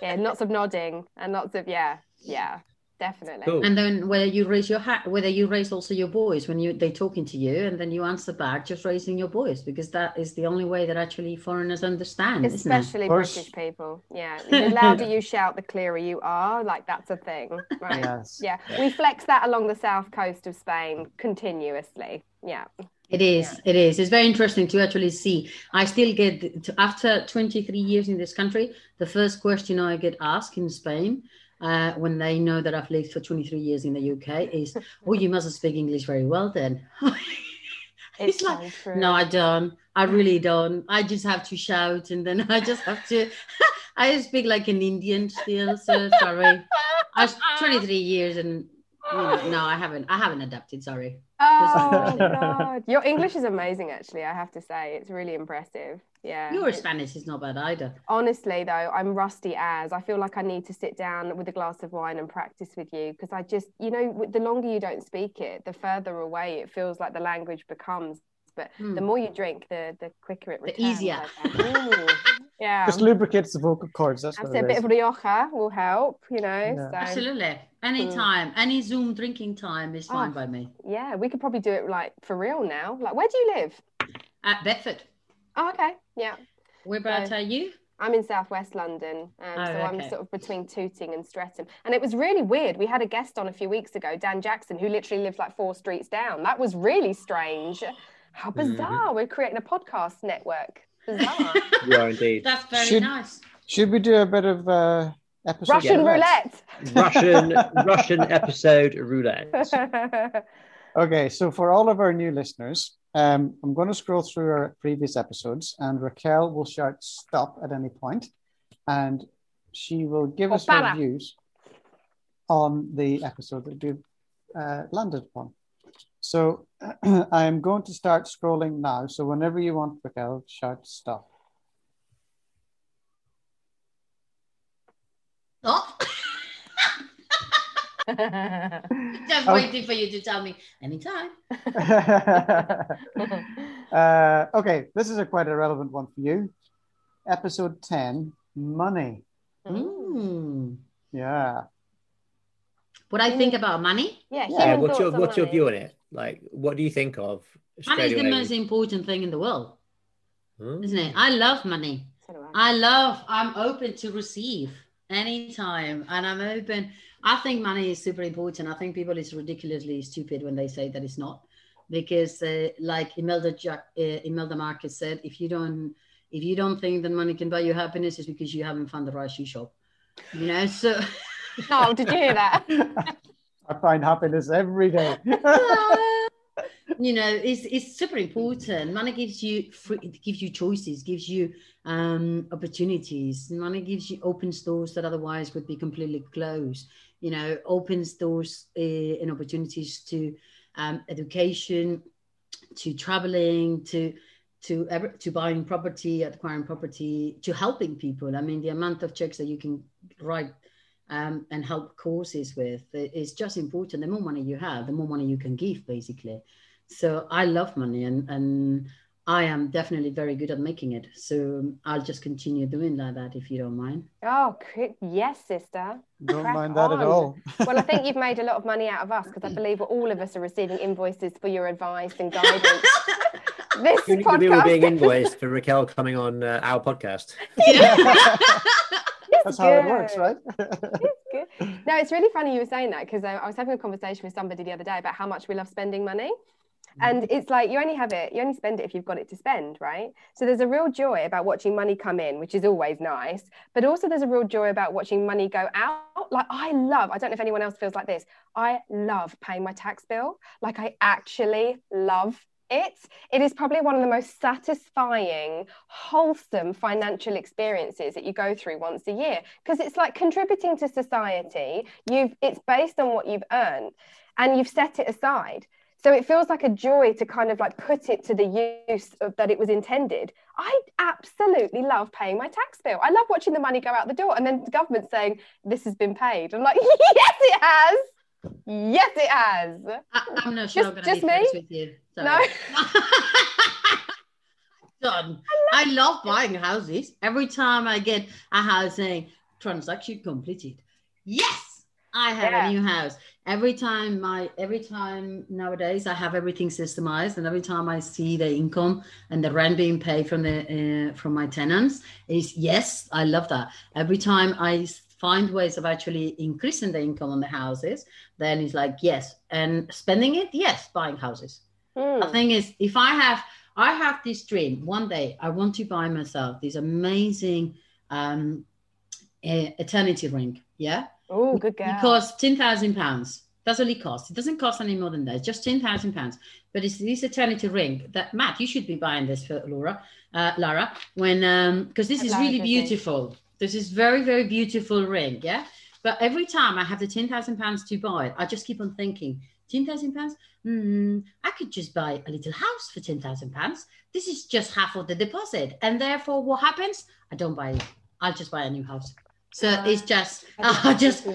Yeah, lots of nodding and lots of yeah, yeah. Definitely. Cool. And then whether you raise your hat, whether you raise also your voice when you they talking to you, and then you answer back, just raising your voice because that is the only way that actually foreigners understand. Especially Of course. British people. Yeah. (laughs) The louder you shout, the clearer you are. Like that's a thing. Right. Yes. Yeah. We flex that along the south coast of Spain continuously. Yeah. It is. It is. It's very interesting to actually see. I still get to, after 23 years in this country. The first question I get asked in Spain. Uh, when they know that I've lived for 23 years in the UK, is, (laughs) "Oh, you must speak English very well, then." (laughs) It's, It's like, so. No, I don't. I really don't. I just have to shout, and then (laughs) I just have to. I speak like an Indian still. So sorry. I was 23 years, and you know, no, I haven't. I haven't adapted. Sorry. Oh God, your English is amazing. Actually, I have to say, it's really impressive. Yeah. Your Spanish is not bad either. honestly though i'm rusty as i feel like i need to sit down with a glass of wine and practice with you because i just you know the longer you don't speak it the further away it feels like the language becomes but Hmm. the more you drink the the quicker it returns. The returns easier. I yeah Just lubricates the vocal cords. That's That's what it, a it bit of rioja will help you know Yeah. so Absolutely. Anytime, any Zoom drinking time is fine Oh. by me. yeah we could probably do it like for real now like where do you live At Bedford. Oh okay yeah Whereabouts So- are you? I'm in southwest London, um, Oh, so I'm sort of between Tooting and Streatham. And it was really weird. We had a guest on a few weeks ago, Dan Jackson, who literally lived like four streets down. That was really strange. How Mm-hmm. bizarre! We're creating a podcast network. Bizarre. (laughs) You are indeed. That's very Should- nice. Should we do a bit of uh, episode Russian roulette. Russian (laughs) Russian episode roulette. (laughs) Okay, so for all of our new listeners, um, I'm going to scroll through our previous episodes, and Raquel will shout stop at any point, and she will give us her views on the episode that we've uh, landed upon. So (clears throat) I'm going to start scrolling now. So whenever you want, Raquel, shout stop. Oh. (laughs) (laughs) (laughs) Just Oh. waiting for you to tell me anytime. (laughs) (laughs) uh, okay, this is a quite a relevant one for you. Episode 10 Money. Mm. Yeah. What I think about money? yeah, Yeah, Yeah, what's your what's your view on it? Like, what do you think of? Money is the Australia most important thing in the world, Hmm? isn't it? I love money. So I. I love, I'm open to receive anytime. And I'm open. I think money is super important. I think people is ridiculously stupid when they say that it's not. Because uh, like Imelda Jack, uh, Imelda Marcos said, if you don't if you don't think that money can buy you happiness, it's because you haven't found the right shoe shop. You know, so (laughs) Oh, did you hear that? (laughs) I find happiness every day. (laughs) you know it's it's super important money gives you free, it gives you choices gives you um opportunities money gives you open doors that otherwise would be completely closed you know opens doors uh, and opportunities to um, education to traveling to to ever, to buying property acquiring property to helping people i mean the amount of checks that you can write um, and help causes with is just important. The more money you have, the more money you can give, basically. So I love money, and and I am definitely very good at making it. So I'll just continue doing like that if you don't mind. Oh, yes, sister. Don't Crack mind that at all. Well, I think (laughs) you've made a lot of money out of us because I believe all of us are receiving invoices for your advice and guidance. (laughs) This We we were being podcast (laughs) invoiced for Raquel coming on uh, our podcast. is That's how it works, right? It's good. No, it's really funny you were saying that because I, I was having a conversation with somebody the other day about how much we love spending money. Mm. And it's like you only have it, you only spend it if you've got it to spend, right? So there's a real joy about watching money come in, which is always nice. But also there's a real joy about watching money go out. Like I love, I don't know if anyone else feels like this. I love paying my tax bill. Like I actually love it. It is probably one of the most satisfying, wholesome financial experiences that you go through once a year because it's like contributing to society. You've it's based on what you've earned and you've set it aside. So it feels like a joy to kind of like put it to the use of, that it was intended. I absolutely love paying my tax bill. I love watching the money go out the door and then the government saying this has been paid. I'm like, (laughs) yes, it has. Yes, it has. I, I'm not sure Just- I'm gonna just be me? with you. No. (laughs) Done. I love buying houses. Every time I get a housing transaction completed, yes. I have Yeah. a new house. Every time my every time nowadays I have everything systemized, and every time I see the income and the rent being paid from the uh, from my tenants is yes, I love that. Every time I find ways of actually increasing the income on the houses, then it's like yes, and spending it, yes, buying houses. Hmm. The thing is, if I have, I have this dream. One day, I want to buy myself this amazing um, eternity ring. Yeah, Oh, good girl. it costs ten thousand pounds. That's all it costs. It doesn't cost any more than that. It's just ten thousand pounds. But it's this eternity ring that Matt, you should be buying this for Laura, uh, Lara, when um because this I'd is like really beautiful. This is very very beautiful ring. Yeah. But every time I have the ten thousand pounds to buy it, I just keep on thinking, ten thousand pounds. Hmm, I could just buy a little house for ten thousand pounds. This is just half of the deposit, and therefore, what happens? I don't buy it. I'll just buy a new house. So Ah, it's just, I (laughs) I just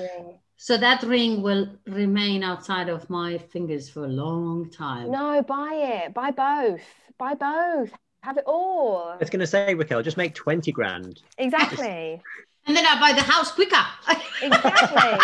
so that ring will remain outside of my fingers for a long time. No, buy it. Buy both. Buy both. Have it all. I was going to say, Raquel, just make 20 grand. Exactly. (laughs) And then I buy the house quicker. (laughs) Exactly.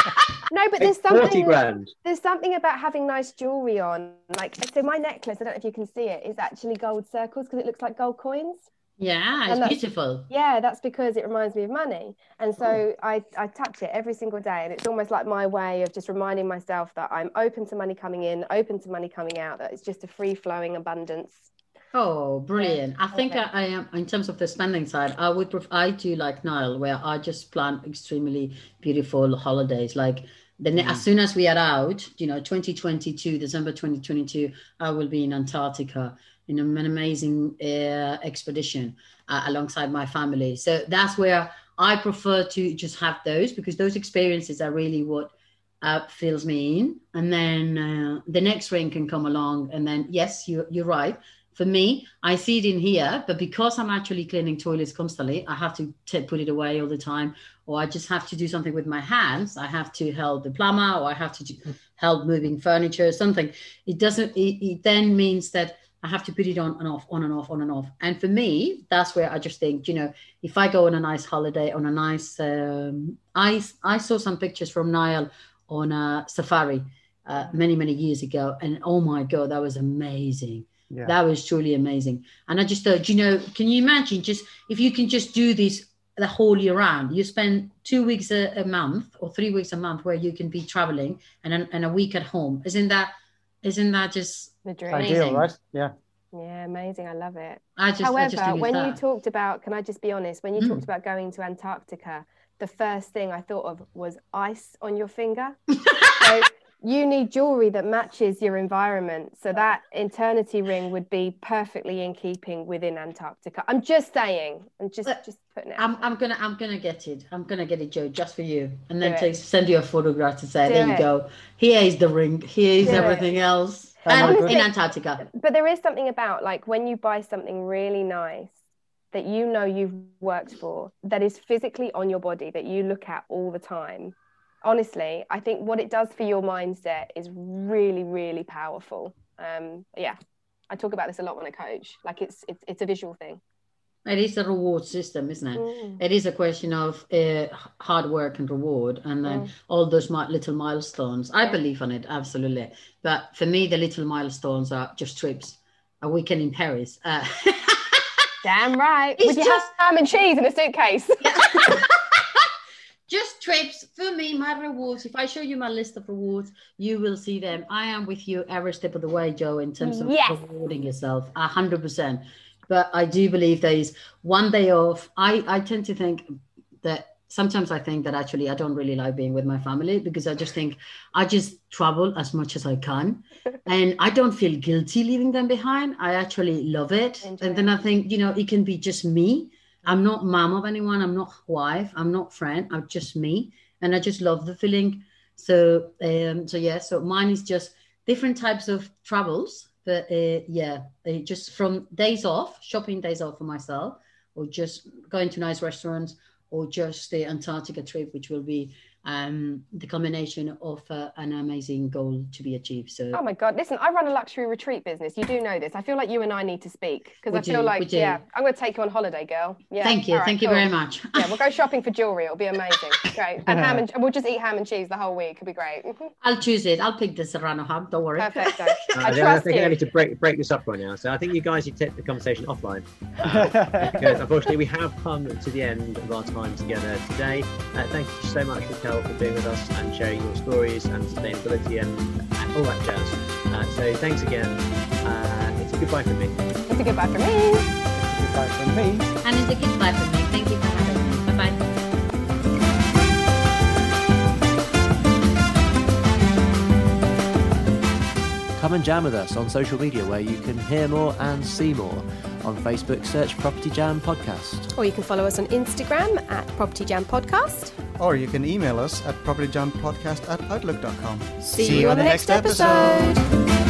No, but there's Make 40 something grand. there's something about having nice jewelry on. Like so my necklace, I don't know if you can see it, is actually gold circles because it looks like gold coins. Yeah, it's beautiful. Yeah, that's because it reminds me of money. And so I, I touch it every single day. And it's almost like my way of just reminding myself that I'm open to money coming in, open to money coming out, that it's just a free flowing abundance. Oh, brilliant! I think Okay. I, I am in terms of the spending side. I would pref- I do like Niall, where I just plan extremely beautiful holidays. Like the ne- as mm. soon as we are out, you know, 2022, December 2022, I will be in Antarctica in an amazing uh, expedition uh, alongside my family. So that's where I prefer to just have those because those experiences are really what uh, fills me in. And then uh, the next ring can come along, and then yes, you you're right for me, I see it in here, but because I'm actually cleaning toilets constantly, I have to t- put it away all the time, or I just have to do something with my hands. I have to help the plumber, or I have to do, help moving furniture, or something. It doesn't. It, it then means that I have to put it on and off, on and off, on and off. And for me, that's where I just think, you know, if I go on a nice holiday, on a nice, um, I I saw some pictures from Niall on a safari uh, many many years ago, and oh my god, that was amazing. Yeah. That was truly amazing. And I just thought, you know, can you imagine just if you can just do this the whole year round? You spend two weeks a, a month or three weeks a month where you can be traveling and and a week at home. Isn't that isn't that just The dream. Amazing. Ideal, right? Yeah. Yeah, amazing. I love it. I just I However, just think it's when you that. talked about, can I just be honest? When you Mm. talked about going to Antarctica, the first thing I thought of was ice on your finger. (laughs) so you need jewelry that matches your environment. So that eternity ring would be perfectly in keeping within Antarctica. I'm just saying. I'm just just putting it. I'm, I'm gonna I'm gonna get it. I'm gonna get it, Joe, just for you, and then take, send you a photograph to say, Do there you go. Here is the ring. Here is Do it. everything else, Oh my and in. Antarctica. but there is something about like when you buy something really nice that you know you've worked for that is physically on your body that you look at all the time honestly i think what it does for your mindset is really really powerful um yeah i talk about this a lot when i coach like it's it's, it's a visual thing It is a reward system, isn't it? Mm. It is a question of uh, hard work and reward, and then Mm. all those mi- little milestones. I Yeah. believe on it absolutely, but for me, the little milestones are just trips. A weekend in Paris. Uh, (laughs) damn right It's with just- ham and cheese in a suitcase (laughs) just trips for me my rewards. If i show you my list of rewards you will see them. I am with you every step of the way joe in terms of Yes. rewarding yourself a hundred percent. But i do believe there is one day off. I i tend to think that sometimes i think that actually i don't really like being with my family because i just think i just travel as much as i can. (laughs) And i don't feel guilty leaving them behind. I actually love it. Enjoy and then i think you know it can be just me I'm not mom of anyone. I'm not wife. I'm not friend. I'm just me, and I just love the feeling. So, um, so yeah. So mine is just different types of travels, but uh, yeah, just from days off, shopping days off for myself, or just going to nice restaurants, or just the Antarctica trip, which will be um, the combination of uh, an amazing goal to be achieved. So, Oh my God! Listen, I run a luxury retreat business. You do know this. I feel like you and I need to speak because I feel do, like do. yeah, I'm going to take you on holiday, girl. Yeah. thank you, All right, thank you cool. very much. Yeah, we'll go (laughs) shopping for jewelry. It'll be amazing. Great. And ham and we'll just eat ham and cheese the whole week. It'll be great. (laughs) I'll choose it. I'll pick the Serrano ham. Don't worry. Perfecto. (laughs) Uh, I then I trust think I need to break break this up right now. So I think you guys should take the conversation offline because unfortunately we have come to the end of our time together today. Uh, thank you so much, Raquel, for being with us and sharing your stories and sustainability and, and all that jazz. Uh, so thanks again. Uh, it's a goodbye from me. It's a goodbye for me. It's a goodbye from me. And it's a goodbye from me. Thank you for having me. Bye bye. Come and jam with us on social media where you can hear more and see more. On Facebook, search Property Jam Podcast. Or you can follow us on Instagram at Property Jam Podcast. Or you can email us at propertyjampodcast at outlook.com. See, you on the next episode.